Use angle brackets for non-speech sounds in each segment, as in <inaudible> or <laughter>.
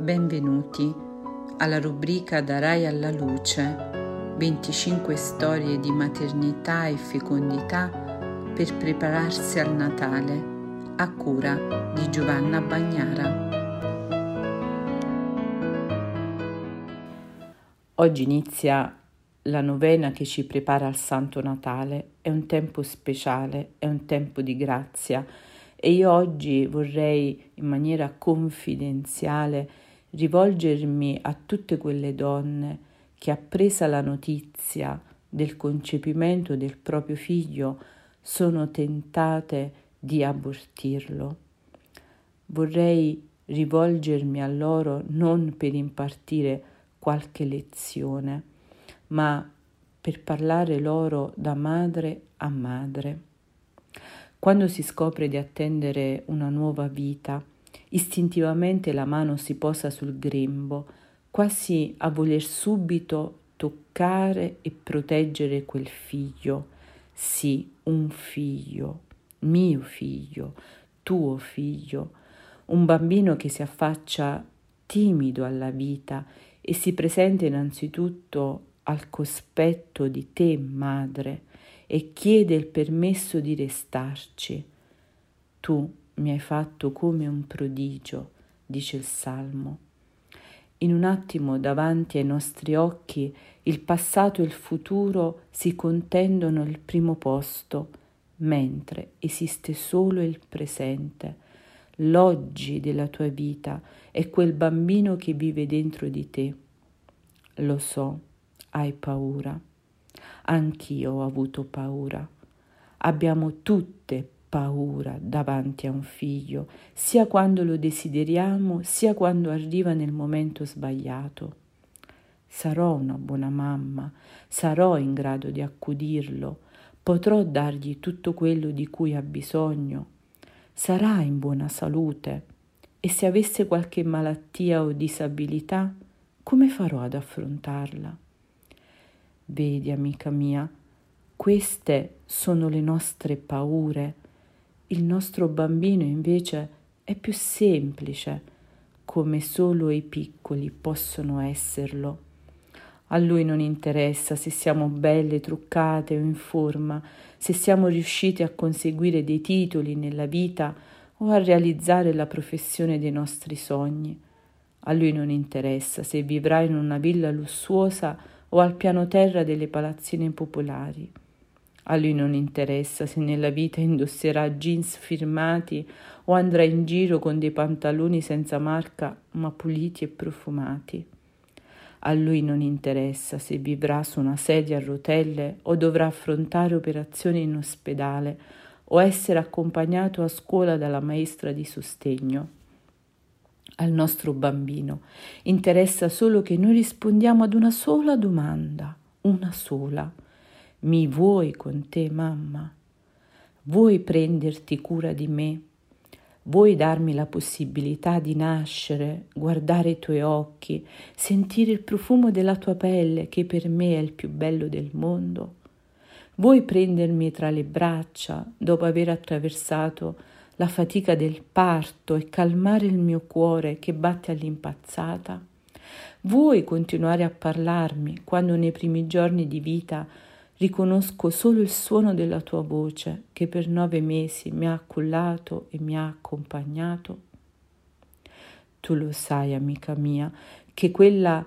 Benvenuti alla rubrica Darai alla luce 25 storie di maternità e fecondità per prepararsi al Natale a cura di Giovanna Bagnara. Oggi inizia la novena che ci prepara al Santo Natale. È un tempo speciale, è un tempo di grazia e io oggi vorrei in maniera confidenziale rivolgermi a tutte quelle donne che appresa la notizia del concepimento del proprio figlio sono tentate di abortirlo. Vorrei rivolgermi a loro non per impartire qualche lezione, ma per parlare loro da madre a madre. Quando si scopre di attendere una nuova vita, istintivamente la mano si posa sul grembo, quasi a voler subito toccare e proteggere quel figlio. Sì, un figlio, mio figlio, tuo figlio, un bambino che si affaccia timido alla vita e si presenta innanzitutto al cospetto di te, madre, e chiede il permesso di restarci. Tu mi hai fatto come un prodigio, dice il Salmo. In un attimo davanti ai nostri occhi il passato e il futuro si contendono il primo posto, mentre esiste solo il presente. L'oggi della tua vita è quel bambino che vive dentro di te. Lo so, hai paura Anch'io ho avuto paura. Abbiamo tutte paura davanti a un figlio, sia quando lo desideriamo, sia quando arriva nel momento sbagliato. Sarò una buona mamma, sarò in grado di accudirlo, potrò dargli tutto quello di cui ha bisogno, sarà in buona salute e se avesse qualche malattia o disabilità, come farò ad affrontarla? Vedi, amica mia, queste sono le nostre paure. Il nostro bambino invece è più semplice, come solo i piccoli possono esserlo. A lui non interessa se siamo belle, truccate o in forma, se siamo riusciti a conseguire dei titoli nella vita o a realizzare la professione dei nostri sogni. A lui non interessa se vivrà in una villa lussuosa o al piano terra delle palazzine popolari. A lui non interessa se nella vita indosserà jeans firmati o andrà in giro con dei pantaloni senza marca ma puliti e profumati. A lui non interessa se vivrà su una sedia a rotelle o dovrà affrontare operazioni in ospedale o essere accompagnato a scuola dalla maestra di sostegno al nostro bambino. Interessa solo che noi rispondiamo ad una sola domanda, una sola. Mi vuoi con te, mamma? Vuoi prenderti cura di me? Vuoi darmi la possibilità di nascere, guardare i tuoi occhi, sentire il profumo della tua pelle che per me è il più bello del mondo? Vuoi prendermi tra le braccia dopo aver attraversato la fatica del parto e calmare il mio cuore che batte all'impazzata? Vuoi continuare a parlarmi quando nei primi giorni di vita riconosco solo il suono della tua voce che per nove mesi mi ha accullato e mi ha accompagnato? Tu lo sai, amica mia, che quella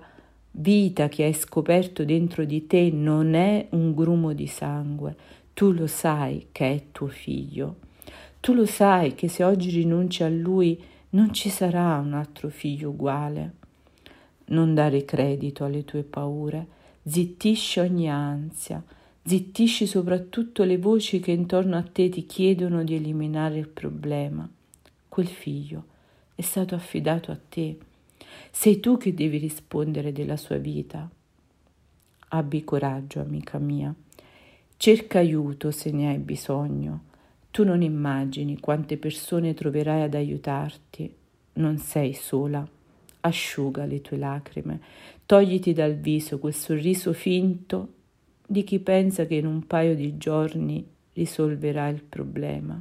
vita che hai scoperto dentro di te non è un grumo di sangue, tu lo sai che è tuo figlio. Tu lo sai che se oggi rinunci a lui non ci sarà un altro figlio uguale. Non dare credito alle tue paure, zittisci ogni ansia, zittisci soprattutto le voci che intorno a te ti chiedono di eliminare il problema. Quel figlio è stato affidato a te. Sei tu che devi rispondere della sua vita. Abbi coraggio, amica mia. Cerca aiuto se ne hai bisogno. Tu non immagini quante persone troverai ad aiutarti. Non sei sola. Asciuga le tue lacrime, togliti dal viso quel sorriso finto di chi pensa che in un paio di giorni risolverà il problema.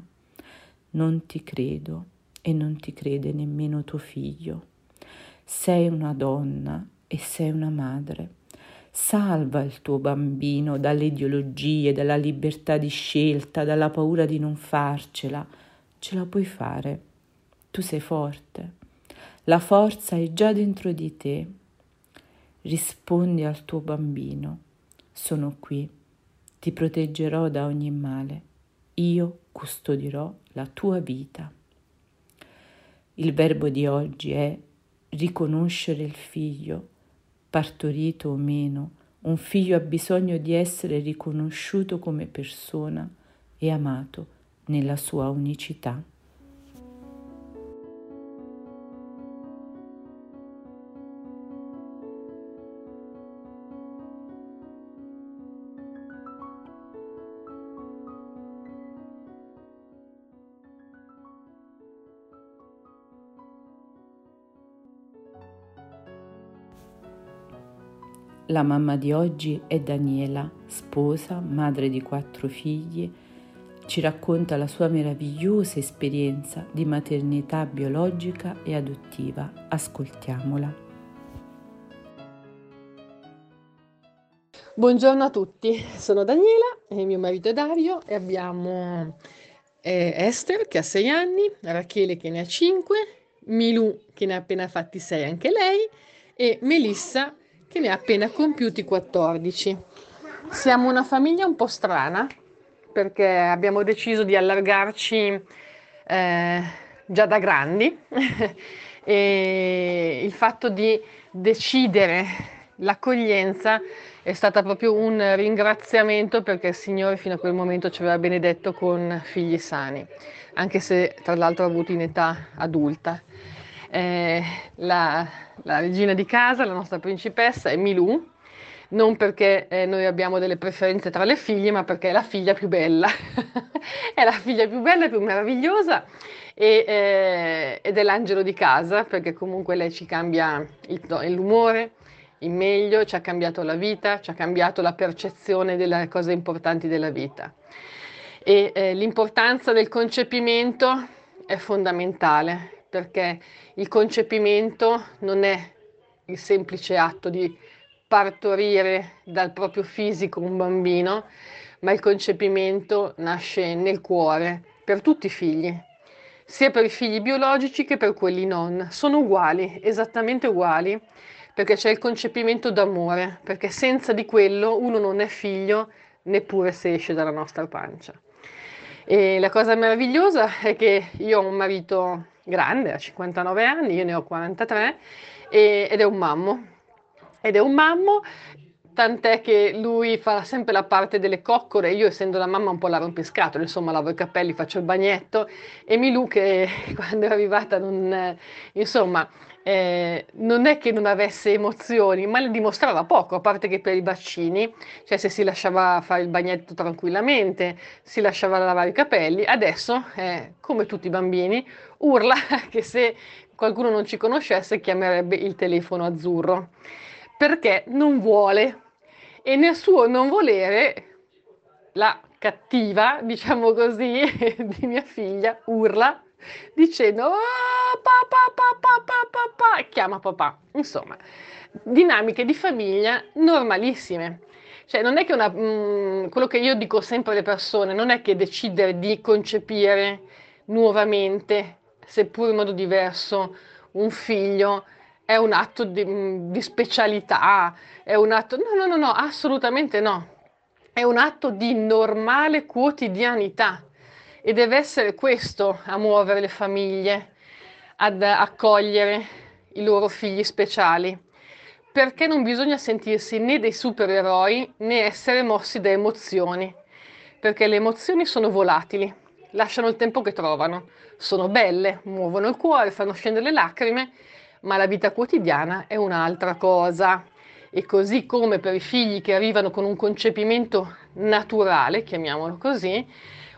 Non ti credo e non ti crede nemmeno tuo figlio. sei una donna e sei una madre. Salva il tuo bambino dalle ideologie, dalla libertà di scelta, dalla paura di non farcela. Ce la puoi fare. Tu sei forte. La forza è già dentro di te. Rispondi al tuo bambino. Sono qui. Ti proteggerò da ogni male. Io custodirò la tua vita. Il verbo di oggi è riconoscere il figlio, partorito o meno, un figlio ha bisogno di essere riconosciuto come persona e amato nella sua unicità. La mamma di oggi è Daniela, sposa, madre di quattro figli. Ci racconta la sua meravigliosa esperienza di maternità biologica e adottiva. Ascoltiamola. Buongiorno a tutti, sono Daniela e mio marito è Dario e abbiamo eh, Esther che ha 6 anni, Rachele che ne ha 5, Milù che ne ha appena fatti 6 anche lei e Melissa che ne ha appena compiuti 14. Siamo una famiglia un po' strana perché abbiamo deciso di allargarci eh, già da grandi <laughs> e il fatto di decidere l'accoglienza è stato proprio un ringraziamento perché il Signore fino a quel momento ci aveva benedetto con figli sani, anche se tra l'altro ha avuto in età adulta. Eh, la, la, regina di casa, la nostra principessa, è Milù, non perché eh, noi abbiamo delle preferenze tra le figlie, ma perché è la figlia più bella, <laughs> è la figlia più bella più meravigliosa e, eh, ed è l'angelo di casa, perché comunque lei ci cambia il, l'umore, in meglio, ci ha cambiato la vita, ci ha cambiato la percezione delle cose importanti della vita. E eh, l'importanza del concepimento è fondamentale perché il concepimento non è il semplice atto di partorire dal proprio fisico un bambino, ma il concepimento nasce nel cuore per tutti i figli, sia per i figli biologici che per quelli non. Sono uguali, esattamente uguali, perché c'è il concepimento d'amore, perché senza di quello uno non è figlio neppure se esce dalla nostra pancia. E la cosa meravigliosa è che io ho un marito grande, ha 59 anni, io ne ho 43 e, ed è un mammo. Ed è un mammo, tant'è che lui fa sempre la parte delle coccole, io essendo la mamma un po' la rompiscatole, insomma lavo i capelli, faccio il bagnetto e Milù che <laughs> quando è arrivata non, insomma, eh, non è che non avesse emozioni, ma le dimostrava poco, a parte che per i bacini, cioè se si lasciava fare il bagnetto tranquillamente, si lasciava lavare i capelli, adesso, eh, come tutti i bambini, urla <laughs> che se qualcuno non ci conoscesse chiamerebbe il telefono azzurro, perché non vuole e nel suo non volere la cattiva, diciamo così, <laughs> di mia figlia urla dicendo oh, papà, papà, papà, papà, chiama papà. Insomma, dinamiche di famiglia normalissime. Cioè, non è che una, mh, mm, quello che io dico sempre alle persone, non è che decidere di concepire nuovamente, seppur in modo diverso, un figlio è un atto di, mm, di specialità, è un atto... No, no, no, no, assolutamente no. È un atto di normale quotidianità e deve essere questo a muovere le famiglie ad accogliere i loro figli speciali, perché non bisogna sentirsi né dei supereroi né essere mossi da emozioni, perché le emozioni sono volatili, lasciano il tempo che trovano, sono belle, muovono il cuore, fanno scendere le lacrime, ma la vita quotidiana è un'altra cosa. E così come per i figli che arrivano con un concepimento naturale, chiamiamolo così,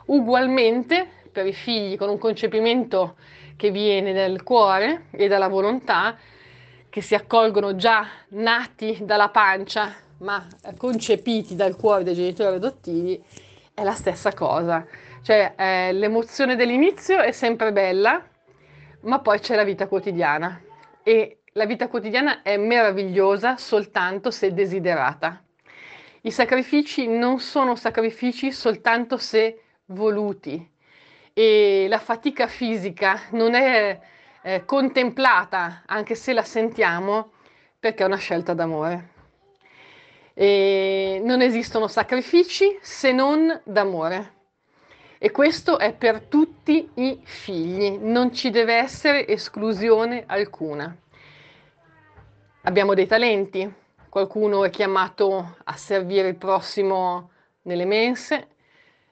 Ugualmente per i figli con un concepimento che viene dal cuore e dalla volontà, che si accolgono già nati dalla pancia, ma concepiti dal cuore dei genitori adottivi, è la stessa cosa. Cioè eh, l'emozione dell'inizio è sempre bella, ma poi c'è la vita quotidiana e la vita quotidiana è meravigliosa soltanto se desiderata. I sacrifici non sono sacrifici soltanto se voluti e la fatica fisica non è eh, contemplata, anche se la sentiamo, perché è una scelta d'amore. E non esistono sacrifici se non d'amore. E questo è per tutti i figli, non ci deve essere esclusione alcuna. Abbiamo dei talenti, qualcuno è chiamato a servire il prossimo nelle mense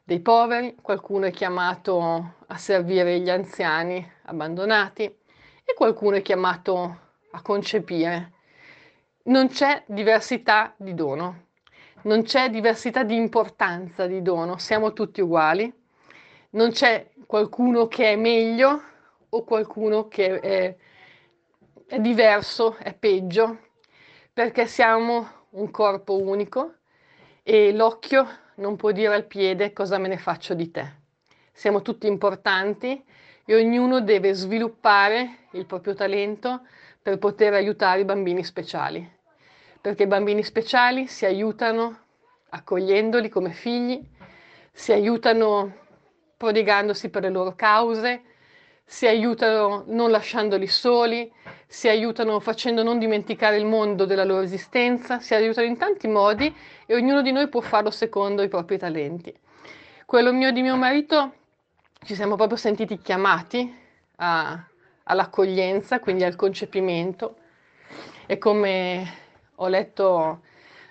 dei poveri, qualcuno è chiamato a servire gli anziani abbandonati. E qualcuno è chiamato a concepire. Non c'è diversità di dono, non c'è diversità di importanza di dono, siamo tutti uguali, non c'è qualcuno che è meglio o qualcuno che è è diverso, è peggio, perché siamo un corpo unico e l'occhio non può dire al piede cosa me ne faccio di te. Siamo tutti importanti e ognuno deve sviluppare il proprio talento per poter aiutare i bambini speciali, perché i bambini speciali si aiutano accogliendoli come figli, si aiutano prodigandosi per le loro cause, si aiutano non lasciandoli soli, si aiutano facendo non dimenticare il mondo della loro esistenza, si aiutano in tanti modi e ognuno di noi può farlo secondo i propri talenti. Quello mio e di mio marito ci siamo proprio sentiti chiamati a, all'accoglienza, quindi al concepimento e come ho letto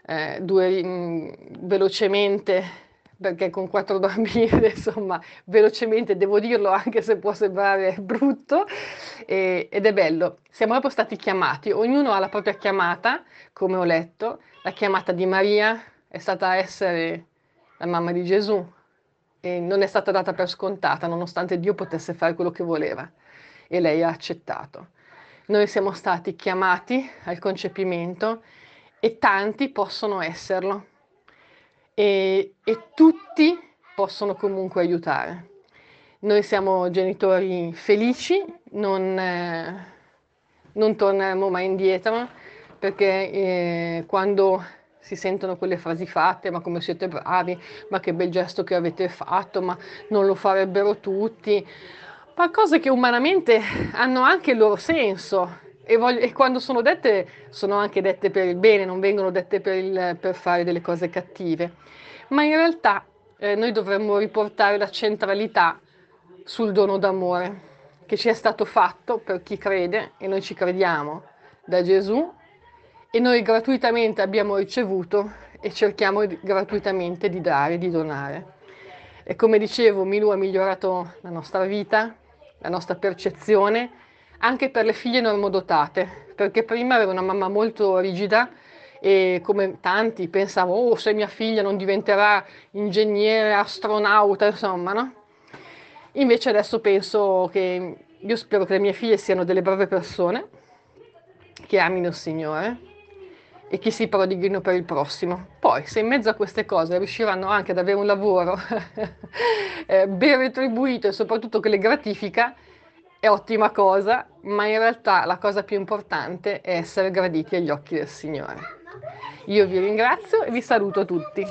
eh, due, mh, velocemente perché con quattro <laughs> bambine, insomma, velocemente devo dirlo anche se può sembrare brutto, e, ed è bello. Siamo proprio stati chiamati, ognuno ha la propria chiamata, come ho letto, la chiamata di Maria è stata essere la mamma di Gesù e non è stata data per scontata, nonostante Dio potesse fare quello che voleva e lei ha accettato. Noi siamo stati chiamati al concepimento e tanti possono esserlo e, e tutti possono comunque aiutare. Noi siamo genitori felici, non, eh, non torneremo mai indietro perché eh, quando si sentono quelle frasi fatte, ma come siete bravi, ma che bel gesto che avete fatto, ma non lo farebbero tutti, ma cose che umanamente hanno anche il loro senso e, voglio, e quando sono dette sono anche dette per il bene, non vengono dette per, il, per fare delle cose cattive ma in realtà eh, noi dovremmo riportare la centralità sul dono d'amore che ci è stato fatto per chi crede e noi ci crediamo da Gesù e noi gratuitamente abbiamo ricevuto e cerchiamo gratuitamente di dare, di donare. E come dicevo, Milu ha migliorato la nostra vita, la nostra percezione, anche per le figlie normodotate, perché prima aveva una mamma molto rigida e come tanti pensavo, oh se mia figlia non diventerà ingegnere, astronauta, insomma, no? Invece adesso penso che io spero che le mie figlie siano delle brave persone, che amino il Signore e che si prodighino per il prossimo. Poi, se in mezzo a queste cose riusciranno anche ad avere un lavoro <laughs> eh, ben retribuito e soprattutto che le gratifica, è ottima cosa, ma in realtà la cosa più importante è essere graditi agli occhi del Signore. Io vi ringrazio e vi saluto tutti.